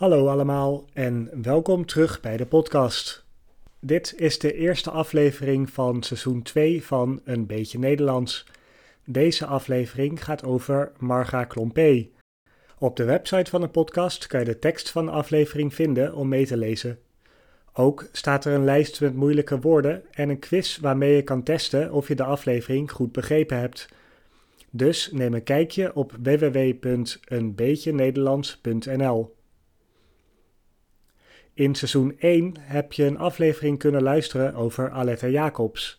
Hallo allemaal en welkom terug bij de podcast. Dit is de eerste aflevering van seizoen 2 van Een Beetje Nederlands. Deze aflevering gaat over Marga Klompé. Op de website van de podcast kan je de tekst van de aflevering vinden om mee te lezen. Ook staat er een lijst met moeilijke woorden en een quiz waarmee je kan testen of je de aflevering goed begrepen hebt. Dus neem een kijkje op www.eenbeetjenederlands.nl. In seizoen 1 heb je een aflevering kunnen luisteren over Aletta Jacobs.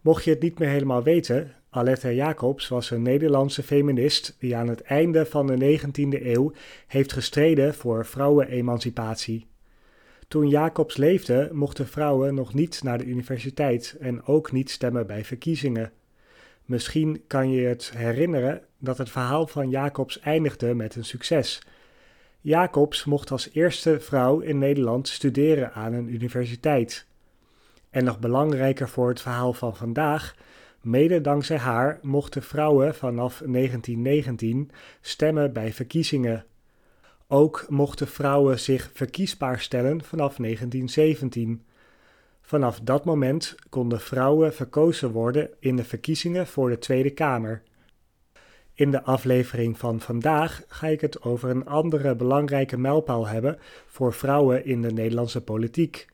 Mocht je het niet meer helemaal weten, Aletta Jacobs was een Nederlandse feminist die aan het einde van de 19e eeuw heeft gestreden voor vrouwenemancipatie. Toen Jacobs leefde, mochten vrouwen nog niet naar de universiteit en ook niet stemmen bij verkiezingen. Misschien kan je het herinneren dat het verhaal van Jacobs eindigde met een succes. Jacobs mocht als eerste vrouw in Nederland studeren aan een universiteit. En nog belangrijker voor het verhaal van vandaag, mede dankzij haar mochten vrouwen vanaf 1919 stemmen bij verkiezingen. Ook mochten vrouwen zich verkiesbaar stellen vanaf 1917. Vanaf dat moment konden vrouwen verkozen worden in de verkiezingen voor de Tweede Kamer. In de aflevering van vandaag ga ik het over een andere belangrijke mijlpaal hebben voor vrouwen in de Nederlandse politiek.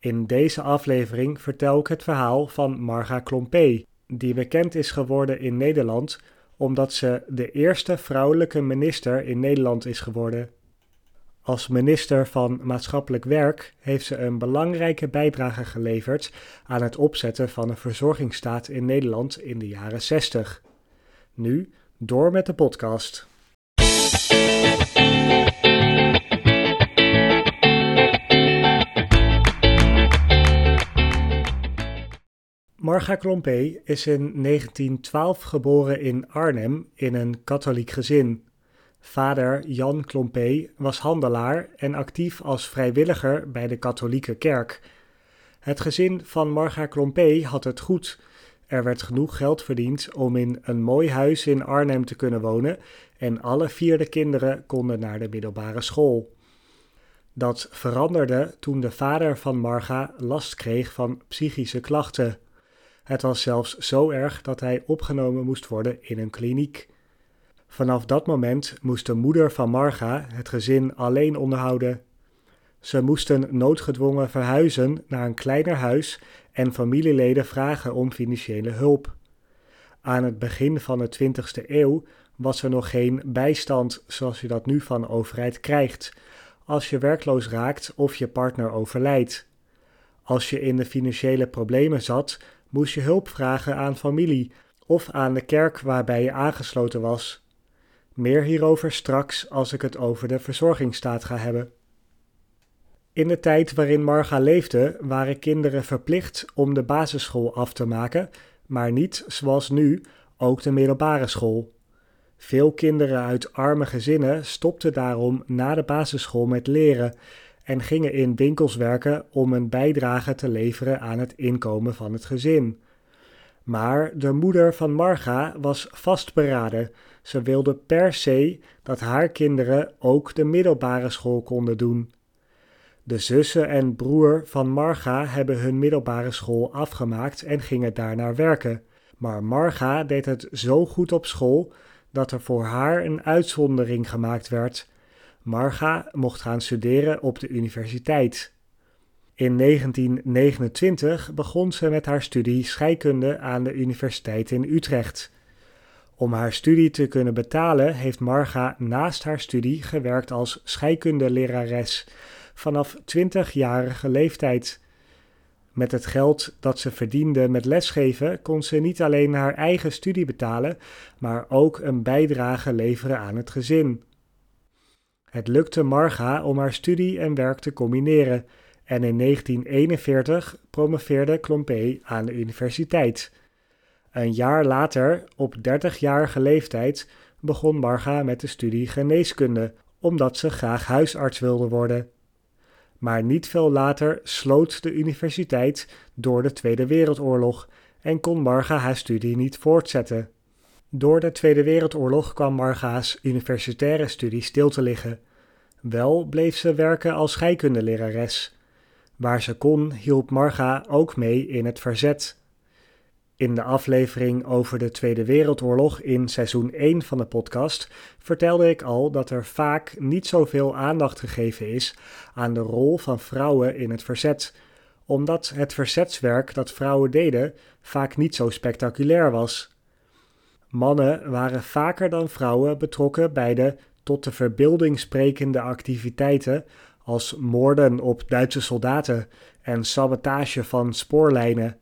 In deze aflevering vertel ik het verhaal van Marga Klompé, die bekend is geworden in Nederland omdat ze de eerste vrouwelijke minister in Nederland is geworden. Als minister van Maatschappelijk Werk heeft ze een belangrijke bijdrage geleverd aan het opzetten van een verzorgingsstaat in Nederland in de jaren 60. Nu door met de podcast. Marga Klompé is in 1912 geboren in Arnhem in een katholiek gezin. Vader Jan Klompé was handelaar en actief als vrijwilliger bij de katholieke kerk. Het gezin van Marga Klompé had het goed. Er werd genoeg geld verdiend om in een mooi huis in Arnhem te kunnen wonen en alle vier de kinderen konden naar de middelbare school. Dat veranderde toen de vader van Marga last kreeg van psychische klachten. Het was zelfs zo erg dat hij opgenomen moest worden in een kliniek. Vanaf dat moment moest de moeder van Marga het gezin alleen onderhouden. Ze moesten noodgedwongen verhuizen naar een kleiner huis en familieleden vragen om financiële hulp. Aan het begin van de 20e eeuw was er nog geen bijstand zoals je dat nu van de overheid krijgt, als je werkloos raakt of je partner overlijdt. Als je in de financiële problemen zat, moest je hulp vragen aan familie of aan de kerk waarbij je aangesloten was. Meer hierover straks als ik het over de verzorgingsstaat ga hebben. In de tijd waarin Marga leefde, waren kinderen verplicht om de basisschool af te maken, maar niet zoals nu ook de middelbare school. Veel kinderen uit arme gezinnen stopten daarom na de basisschool met leren en gingen in winkels werken om een bijdrage te leveren aan het inkomen van het gezin. Maar de moeder van Marga was vastberaden. Ze wilde per se dat haar kinderen ook de middelbare school konden doen. De zussen en broer van Marga hebben hun middelbare school afgemaakt en gingen daarnaar werken. Maar Marga deed het zo goed op school dat er voor haar een uitzondering gemaakt werd. Marga mocht gaan studeren op de universiteit. In 1929 begon ze met haar studie scheikunde aan de Universiteit in Utrecht. Om haar studie te kunnen betalen heeft Marga naast haar studie gewerkt als scheikundelerares vanaf 20-jarige leeftijd. Met het geld dat ze verdiende met lesgeven kon ze niet alleen haar eigen studie betalen, maar ook een bijdrage leveren aan het gezin. Het lukte Marga om haar studie en werk te combineren en in 1941 promoveerde Klompé aan de universiteit. Een jaar later, op 30-jarige leeftijd, begon Marga met de studie geneeskunde, omdat ze graag huisarts wilde worden. Maar niet veel later sloot de universiteit door de Tweede Wereldoorlog en kon Marga haar studie niet voortzetten. Door de Tweede Wereldoorlog kwam Marga's universitaire studie stil te liggen. Wel bleef ze werken als scheikundelerares. Waar ze kon, hielp Marga ook mee in het verzet. In de aflevering over de Tweede Wereldoorlog in seizoen 1 van de podcast vertelde ik al dat er vaak niet zoveel aandacht gegeven is aan de rol van vrouwen in het verzet, omdat het verzetswerk dat vrouwen deden vaak niet zo spectaculair was. Mannen waren vaker dan vrouwen betrokken bij de tot de verbeelding sprekende activiteiten als moorden op Duitse soldaten en sabotage van spoorlijnen.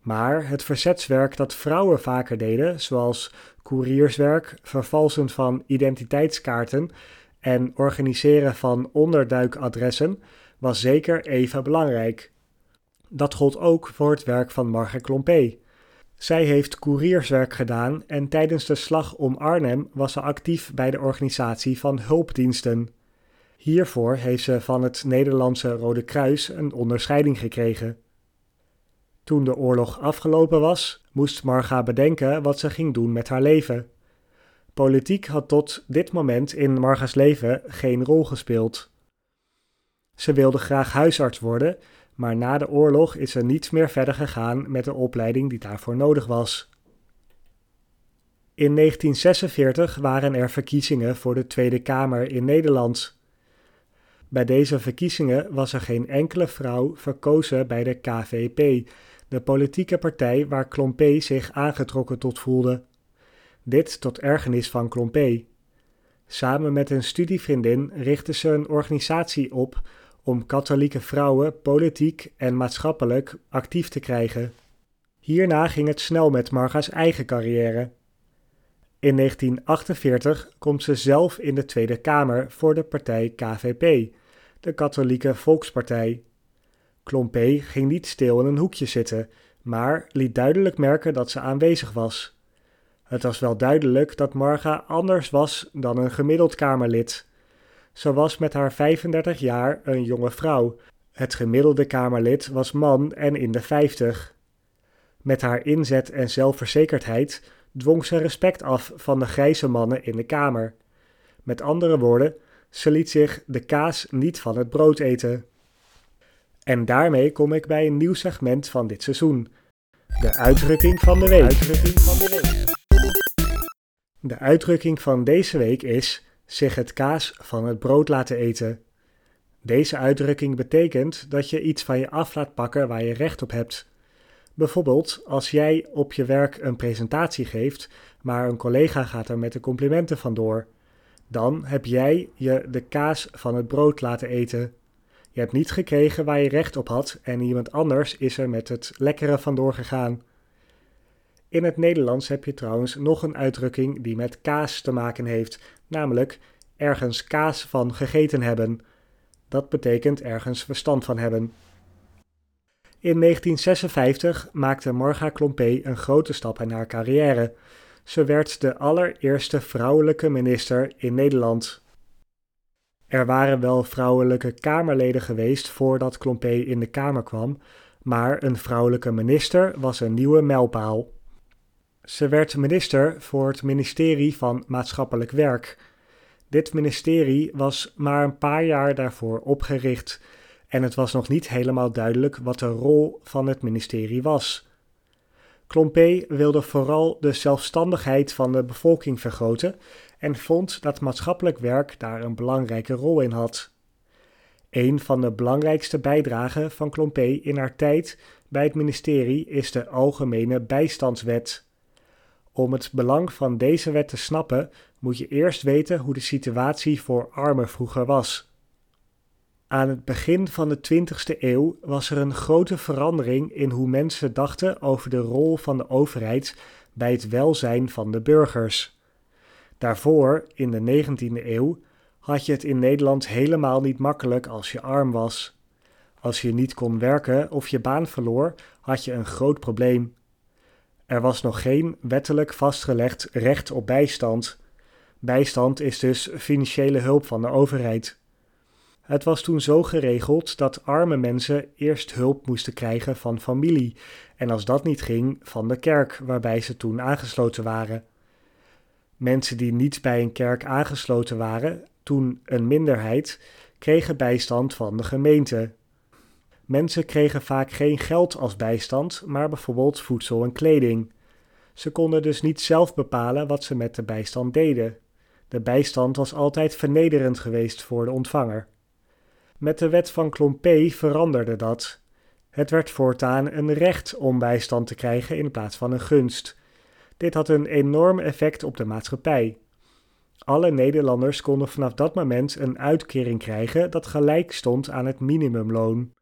Maar het verzetswerk dat vrouwen vaker deden, zoals koerierswerk, vervalsen van identiteitskaarten en organiseren van onderduikadressen, was zeker even belangrijk. Dat gold ook voor het werk van Margaret Klompé. Zij heeft koerierswerk gedaan en tijdens de slag om Arnhem was ze actief bij de organisatie van hulpdiensten. Hiervoor heeft ze van het Nederlandse Rode Kruis een onderscheiding gekregen. Toen de oorlog afgelopen was, moest Marga bedenken wat ze ging doen met haar leven. Politiek had tot dit moment in Marga's leven geen rol gespeeld. Ze wilde graag huisarts worden, maar na de oorlog is ze niet meer verder gegaan met de opleiding die daarvoor nodig was. In 1946 waren er verkiezingen voor de Tweede Kamer in Nederland. Bij deze verkiezingen was er geen enkele vrouw verkozen bij de KVP, de politieke partij waar Klompé zich aangetrokken tot voelde. Dit tot ergernis van Klompé. Samen met een studievriendin richtte ze een organisatie op om katholieke vrouwen politiek en maatschappelijk actief te krijgen. Hierna ging het snel met Marga's eigen carrière. In 1948 komt ze zelf in de Tweede Kamer voor de partij KVP, de Katholieke Volkspartij. Klompé ging niet stil in een hoekje zitten, maar liet duidelijk merken dat ze aanwezig was. Het was wel duidelijk dat Marga anders was dan een gemiddeld Kamerlid. Ze was met haar 35 jaar een jonge vrouw. Het gemiddelde Kamerlid was man en in de 50. Met haar inzet en zelfverzekerdheid dwong ze respect af van de grijze mannen in de Kamer. Met andere woorden, ze liet zich de kaas niet van het brood eten. En daarmee kom ik bij een nieuw segment van dit seizoen. De uitdrukking van de week. De, de uitdrukking van deze week is zich het kaas van het brood laten eten. Deze uitdrukking betekent dat je iets van je af laat pakken waar je recht op hebt. Bijvoorbeeld als jij op je werk een presentatie geeft, maar een collega gaat er met de complimenten vandoor. Dan heb jij je de kaas van het brood laten eten. Je hebt niet gekregen waar je recht op had en iemand anders is er met het lekkere vandoor gegaan. In het Nederlands heb je trouwens nog een uitdrukking die met kaas te maken heeft, namelijk ergens kaas van gegeten hebben. Dat betekent ergens verstand van hebben. In 1956 maakte Marga Klompé een grote stap in haar carrière. Ze werd de allereerste vrouwelijke minister in Nederland. Er waren wel vrouwelijke Kamerleden geweest voordat Klompé in de Kamer kwam, maar een vrouwelijke minister was een nieuwe mijlpaal. Ze werd minister voor het ministerie van Maatschappelijk Werk. Dit ministerie was maar een paar jaar daarvoor opgericht en het was nog niet helemaal duidelijk wat de rol van het ministerie was. Klompé wilde vooral de zelfstandigheid van de bevolking vergroten en vond dat maatschappelijk werk daar een belangrijke rol in had. Een van de belangrijkste bijdragen van Klompé in haar tijd bij het ministerie is de Algemene Bijstandswet. Om het belang van deze wet te snappen, moet je eerst weten hoe de situatie voor armen vroeger was. Aan het begin van de 20e eeuw was er een grote verandering in hoe mensen dachten over de rol van de overheid bij het welzijn van de burgers. Daarvoor, in de 19e eeuw, had je het in Nederland helemaal niet makkelijk als je arm was. Als je niet kon werken of je baan verloor, had je een groot probleem. Er was nog geen wettelijk vastgelegd recht op bijstand. Bijstand is dus financiële hulp van de overheid. Het was toen zo geregeld dat arme mensen eerst hulp moesten krijgen van familie en als dat niet ging, van de kerk waarbij ze toen aangesloten waren. Mensen die niet bij een kerk aangesloten waren, toen een minderheid, kregen bijstand van de gemeente. Mensen kregen vaak geen geld als bijstand, maar bijvoorbeeld voedsel en kleding. Ze konden dus niet zelf bepalen wat ze met de bijstand deden. De bijstand was altijd vernederend geweest voor de ontvanger. Met de wet van Klompé veranderde dat. Het werd voortaan een recht om bijstand te krijgen in plaats van een gunst. Dit had een enorm effect op de maatschappij. Alle Nederlanders konden vanaf dat moment een uitkering krijgen dat gelijk stond aan het minimumloon.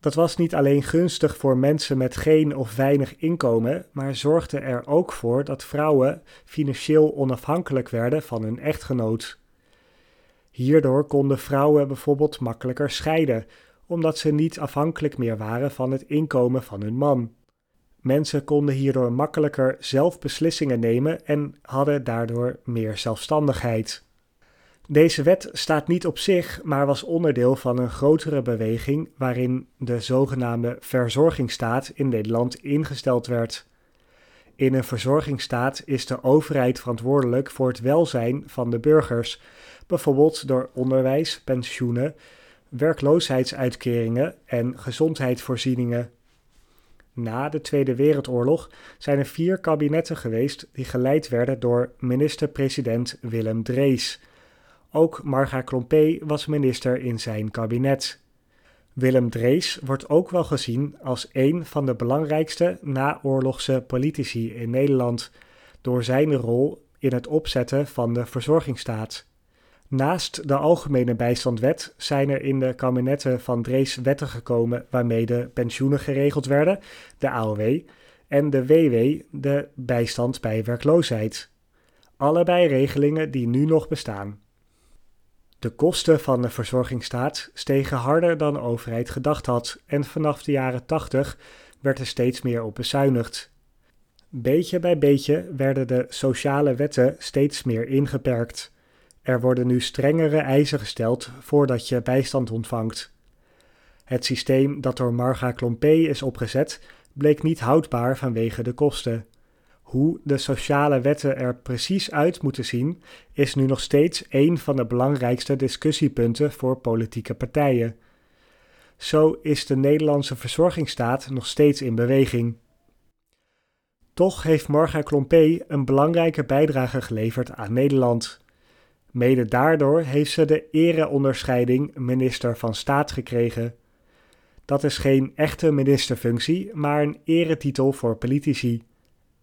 Dat was niet alleen gunstig voor mensen met geen of weinig inkomen, maar zorgde er ook voor dat vrouwen financieel onafhankelijk werden van hun echtgenoot. Hierdoor konden vrouwen bijvoorbeeld makkelijker scheiden, omdat ze niet afhankelijk meer waren van het inkomen van hun man. Mensen konden hierdoor makkelijker zelf beslissingen nemen en hadden daardoor meer zelfstandigheid. Deze wet staat niet op zich, maar was onderdeel van een grotere beweging waarin de zogenaamde verzorgingsstaat in Nederland ingesteld werd. In een verzorgingsstaat is de overheid verantwoordelijk voor het welzijn van de burgers, bijvoorbeeld door onderwijs, pensioenen, werkloosheidsuitkeringen en gezondheidsvoorzieningen. Na de Tweede Wereldoorlog zijn er vier kabinetten geweest die geleid werden door minister-president Willem Drees. Ook Marga Klompé was minister in zijn kabinet. Willem Drees wordt ook wel gezien als een van de belangrijkste naoorlogse politici in Nederland door zijn rol in het opzetten van de verzorgingsstaat. Naast de Algemene Bijstandwet zijn er in de kabinetten van Drees wetten gekomen waarmee de pensioenen geregeld werden, de AOW, en de WW, de bijstand bij werkloosheid. Allebei regelingen die nu nog bestaan. De kosten van de verzorgingsstaat stegen harder dan de overheid gedacht had en vanaf de jaren 80 werd er steeds meer op bezuinigd. Beetje bij beetje werden de sociale wetten steeds meer ingeperkt. Er worden nu strengere eisen gesteld voordat je bijstand ontvangt. Het systeem dat door Marga Klompé is opgezet bleek niet houdbaar vanwege de kosten. Hoe de sociale wetten er precies uit moeten zien, is nu nog steeds een van de belangrijkste discussiepunten voor politieke partijen. Zo is de Nederlandse verzorgingsstaat nog steeds in beweging. Toch heeft Marga Klompé een belangrijke bijdrage geleverd aan Nederland. Mede daardoor heeft ze de ereonderscheiding minister van Staat gekregen. Dat is geen echte ministerfunctie, maar een eretitel voor politici.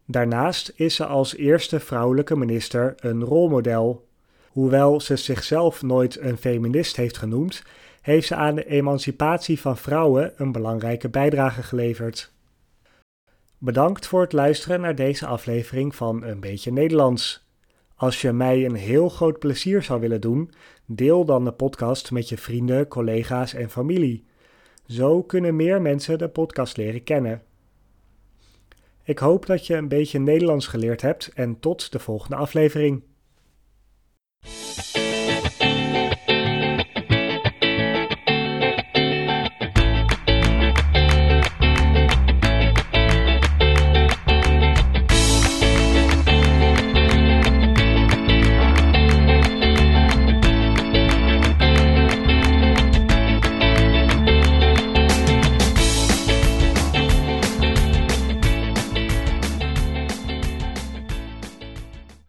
Daarnaast is ze als eerste vrouwelijke minister een rolmodel. Hoewel ze zichzelf nooit een feminist heeft genoemd, heeft ze aan de emancipatie van vrouwen een belangrijke bijdrage geleverd. Bedankt voor het luisteren naar deze aflevering van Een beetje Nederlands. Als je mij een heel groot plezier zou willen doen, deel dan de podcast met je vrienden, collega's en familie. Zo kunnen meer mensen de podcast leren kennen. Ik hoop dat je een beetje Nederlands geleerd hebt en tot de volgende aflevering.